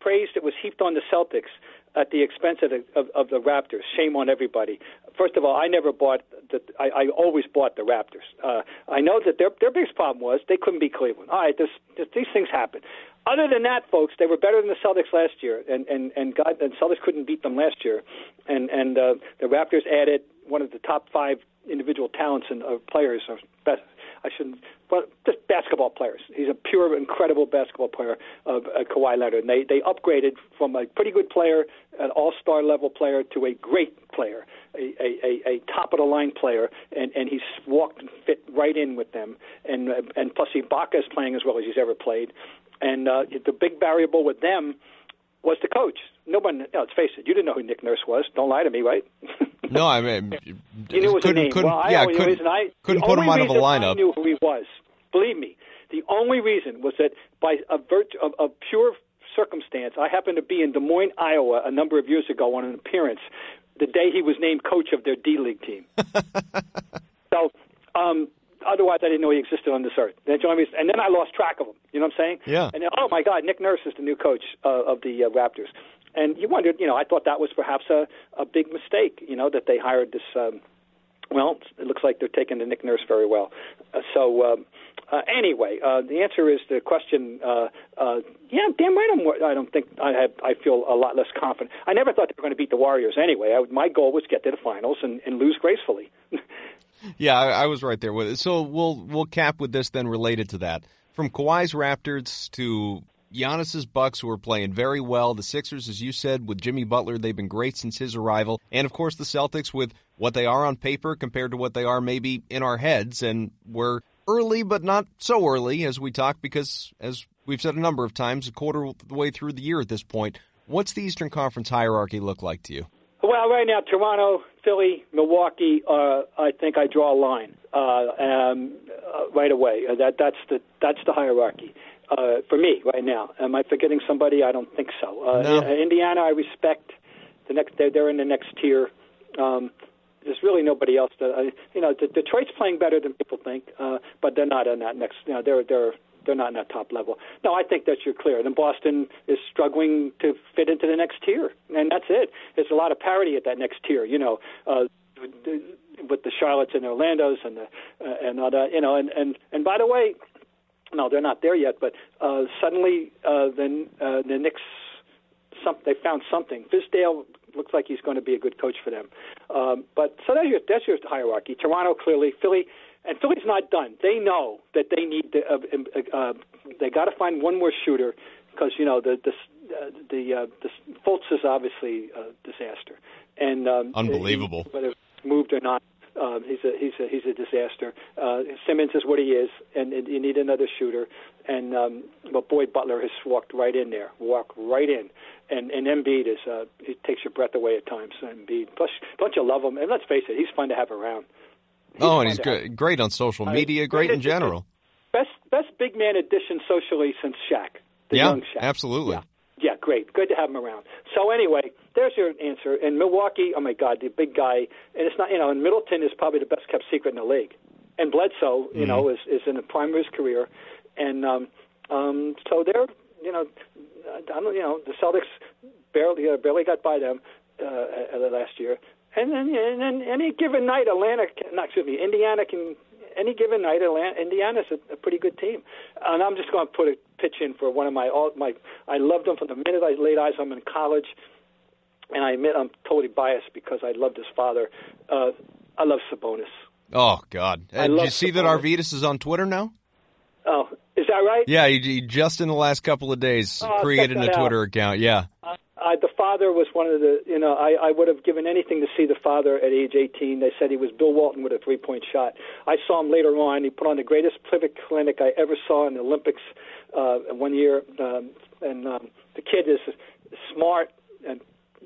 praise that was heaped on the Celtics at the expense of the, of, of the Raptors. Shame on everybody. First of all, I never bought the. I, I always bought the Raptors. Uh, I know that their their biggest problem was they couldn't beat Cleveland. All right, this, this, these things happen. Other than that, folks, they were better than the Celtics last year, and and and God, and Celtics couldn't beat them last year, and and uh, the Raptors added one of the top five individual talents and uh, players, best, I shouldn't, but just basketball players. He's a pure, incredible basketball player, uh, uh, Kawhi Leonard. And they they upgraded from a pretty good player, an all-star level player, to a great player, a a, a top of the line player, and and he's walked and fit right in with them. And and plus, Ibaka is playing as well as he's ever played. And uh, the big variable with them was the coach. No one, you know, let's face it, you didn't know who Nick Nurse was. Don't lie to me, right? no, I mean, you knew his name. Couldn't, well, yeah, I, couldn't, reason I, couldn't put him out of a lineup. I knew who he was. Believe me, the only reason was that by a virtue of, of pure circumstance, I happened to be in Des Moines, Iowa, a number of years ago on an appearance, the day he was named coach of their D League team. so, um, otherwise, I didn't know he existed on this earth. And then I lost track of him. You know what I'm saying? Yeah. And then, oh my God, Nick Nurse is the new coach uh, of the uh, Raptors. And you wondered, you know, I thought that was perhaps a, a big mistake, you know, that they hired this. Um, well, it looks like they're taking the Nick Nurse very well. Uh, so um, uh, anyway, uh, the answer is the question. Uh, uh, yeah, damn right. I'm, I don't think I have. I feel a lot less confident. I never thought they were going to beat the Warriors anyway. I, my goal was to get to the finals and, and lose gracefully. yeah, I, I was right there with it. So we'll we'll cap with this then related to that. From Kawhi's Raptors to Giannis's Bucks, who are playing very well. The Sixers, as you said, with Jimmy Butler, they've been great since his arrival. And of course, the Celtics with what they are on paper compared to what they are maybe in our heads. And we're early, but not so early as we talk because, as we've said a number of times, a quarter of the way through the year at this point. What's the Eastern Conference hierarchy look like to you? Well, right now, Toronto, Philly, Milwaukee. Uh, I think I draw a line uh, um, uh, right away. Uh, that that's the that's the hierarchy uh, for me right now. Am I forgetting somebody? I don't think so. Uh, no. Indiana, I respect. The next, they're, they're in the next tier. Um, there's really nobody else. That, uh, you know, Detroit's playing better than people think, uh, but they're not in that next. You know, they're they're they're not in that top level. No, I think that you're clear. Then Boston is struggling to fit into the next tier, and that's it. There's a lot of parity at that next tier. You know, uh, with the Charlottes and Orlando's and the uh, and that. You know, and and and by the way, no, they're not there yet. But uh, suddenly, uh, then uh, the Knicks, some, they found something. Fizdale looks like he's going to be a good coach for them. Um, but so that's your that's your hierarchy. Toronto clearly, Philly, and Philly's not done. They know that they need to, uh, uh, uh, they got to find one more shooter because you know the the uh, the, uh, the Fultz is obviously a disaster and um, unbelievable whether moved or not. Um, he's a he's a he's a disaster. Uh, Simmons is what he is, and, and you need another shooter. And um, but Boyd Butler has walked right in there, walked right in. And and Embiid is uh, he takes your breath away at times. Embiid, plus don't you love him? And let's face it, he's fun to have around. Oh, and he's great, great on social media, I, great in general. Best best big man addition socially since Shaq, the yeah, young Shaq. Absolutely. Yeah. Yeah, great. Good to have him around. So anyway, there's your answer. In Milwaukee, oh my God, the big guy, and it's not you know, and Middleton is probably the best kept secret in the league, and Bledsoe, you mm-hmm. know, is is in the prime of his career, and um, um, so they're you know, I don't you know, the Celtics barely uh, barely got by them uh, last year, and then and then any given night, Atlanta, can, not excuse me, Indiana can any given night, Atlanta, Indiana's a, a pretty good team, and I'm just going to put a pitch in for one of my all my. I loved him from the minute I laid eyes on him in college, and I admit I'm totally biased because I loved his father. Uh, I love Sabonis. Oh God! Uh, did you see Sabonis. that Arvydas is on Twitter now? Oh, is that right? Yeah, he, he just in the last couple of days oh, created a Twitter out. account. Yeah. Uh, I, the father was one of the, you know, I, I would have given anything to see the father at age 18. They said he was Bill Walton with a three point shot. I saw him later on. He put on the greatest pivot clinic I ever saw in the Olympics uh, one year. Um, and um, the kid is smart and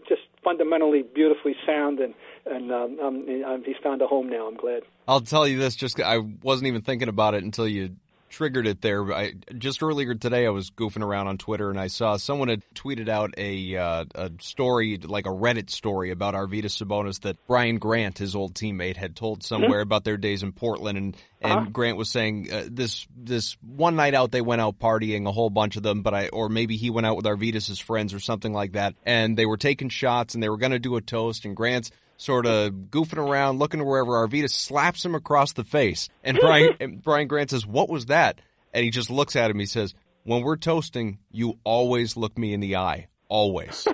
just fundamentally beautifully sound. And, and um, um, he's found a home now. I'm glad. I'll tell you this, just I wasn't even thinking about it until you triggered it there. I, just earlier today, I was goofing around on Twitter and I saw someone had tweeted out a uh, a story, like a Reddit story about Arvydas Sabonis that Brian Grant, his old teammate, had told somewhere mm-hmm. about their days in Portland, and and uh-huh. Grant was saying uh, this this one night out they went out partying, a whole bunch of them, but I or maybe he went out with Arvydas' friends or something like that, and they were taking shots and they were going to do a toast, and Grant's sort of goofing around, looking wherever Arvydas slaps him across the face. And Brian, and Brian Grant says, What was that? And he just looks at him. He says, When we're toasting, you always look me in the eye. Always.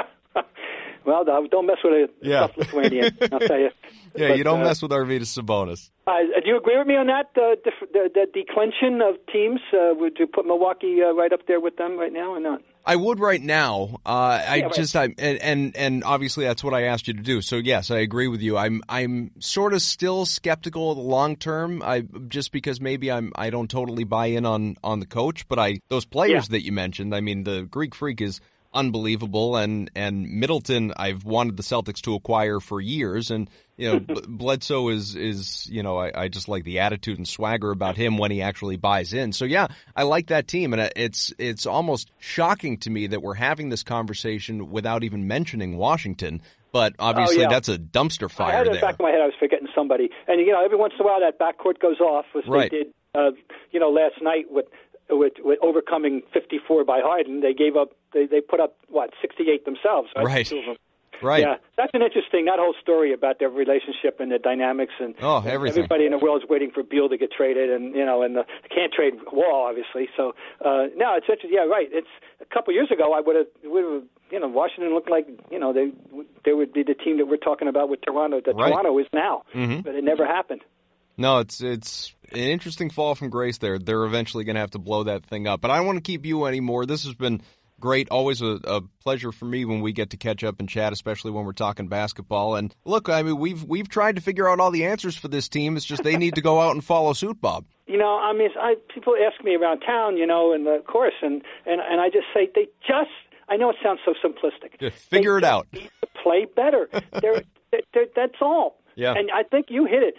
well, don't mess with a yeah. tough Lithuanian, I'll tell you. Yeah, but, you don't uh, mess with Arvydas Sabonis. Uh, do you agree with me on that? Uh, the, the, the declension of teams, uh, would you put Milwaukee uh, right up there with them right now or not? I would right now. Uh, I yeah, just I and, and and obviously that's what I asked you to do. So yes, I agree with you. I'm I'm sort of still skeptical of the long term. I just because maybe I'm I don't totally buy in on on the coach, but I those players yeah. that you mentioned. I mean, the Greek Freak is unbelievable. And and Middleton, I've wanted the Celtics to acquire for years. And you know, Bledsoe is is you know, I, I just like the attitude and swagger about him when he actually buys in. So yeah, I like that team, and it's it's almost shocking to me that we're having this conversation without even mentioning Washington. But obviously, oh, yeah. that's a dumpster fire. I had it there. back of my head. I was forgetting somebody, and you know, every once in a while that backcourt goes off, as right. they did, uh, you know, last night with with, with overcoming 54 by Harden, they gave up. They they put up what 68 themselves. Right. Right. Right. Yeah, that's an interesting that whole story about their relationship and the dynamics and oh everything. Everybody in the world is waiting for Beal to get traded, and you know, and the can't trade Wall obviously. So uh, no, it's interesting. Yeah, right. It's a couple years ago. I would have would have you know Washington looked like you know they they would be the team that we're talking about with Toronto that right. Toronto is now, mm-hmm. but it never happened. No, it's it's an interesting fall from grace there. They're eventually going to have to blow that thing up. But I don't want to keep you anymore. This has been great. Always a, a, pleasure for me when we get to catch up and chat, especially when we're talking basketball. And look, I mean, we've we've tried to figure out all the answers for this team. It's just they need to go out and follow suit, Bob. You know, I mean, I, people ask me around town, you know, in the course, and and and I just say they just. I know it sounds so simplistic. Just figure they it out. play better. they're, they're, that's all. Yeah. And I think you hit it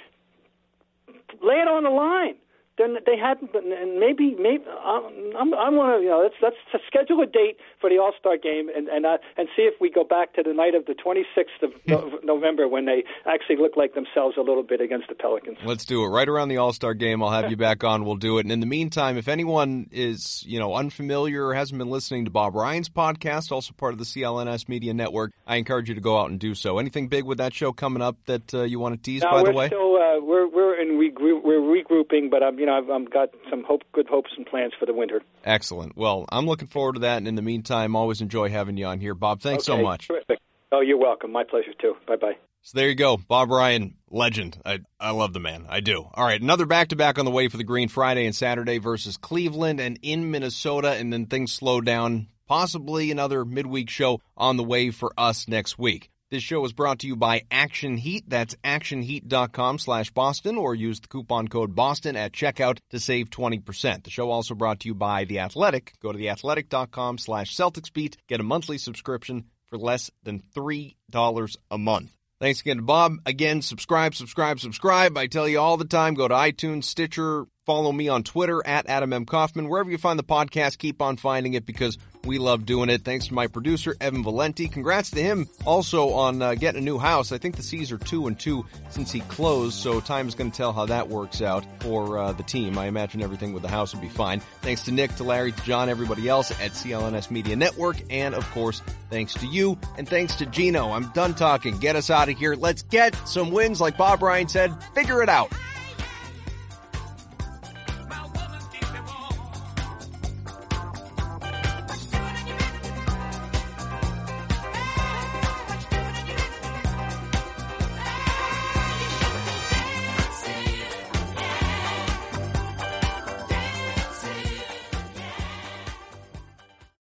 lay it on the line then they hadn't. And maybe, maybe I'm, I want to, you know, let's let's schedule a date for the All Star game and and uh, and see if we go back to the night of the 26th of no- November when they actually look like themselves a little bit against the Pelicans. Let's do it right around the All Star game. I'll have you back on. We'll do it. And in the meantime, if anyone is you know unfamiliar or hasn't been listening to Bob Ryan's podcast, also part of the CLNS Media Network, I encourage you to go out and do so. Anything big with that show coming up that uh, you want to tease? No, by the way, still, uh, we're we're in regroup, we're regrouping, but I'm you know I've, I've got some hope, good hopes and plans for the winter. Excellent. Well, I'm looking forward to that. And in the meantime, always enjoy having you on here, Bob. Thanks okay, so much. Terrific. Oh, you're welcome. My pleasure too. Bye bye. So there you go, Bob Ryan, legend. I I love the man. I do. All right, another back to back on the way for the Green Friday and Saturday versus Cleveland and in Minnesota, and then things slow down. Possibly another midweek show on the way for us next week. This show is brought to you by Action Heat. That's actionheat.com slash Boston or use the coupon code Boston at checkout to save 20%. The show also brought to you by The Athletic. Go to theathletic.com slash Celtics Beat. Get a monthly subscription for less than $3 a month. Thanks again to Bob. Again, subscribe, subscribe, subscribe. I tell you all the time, go to iTunes, Stitcher, follow me on Twitter at Adam M. Kaufman. Wherever you find the podcast, keep on finding it because we love doing it. Thanks to my producer, Evan Valenti. Congrats to him also on uh, getting a new house. I think the C's are two and two since he closed, so time is going to tell how that works out for uh, the team. I imagine everything with the house will be fine. Thanks to Nick, to Larry, to John, everybody else at CLNS Media Network, and of course, thanks to you, and thanks to Gino. I'm done talking. Get us out of here. Let's get some wins, like Bob Ryan said. Figure it out.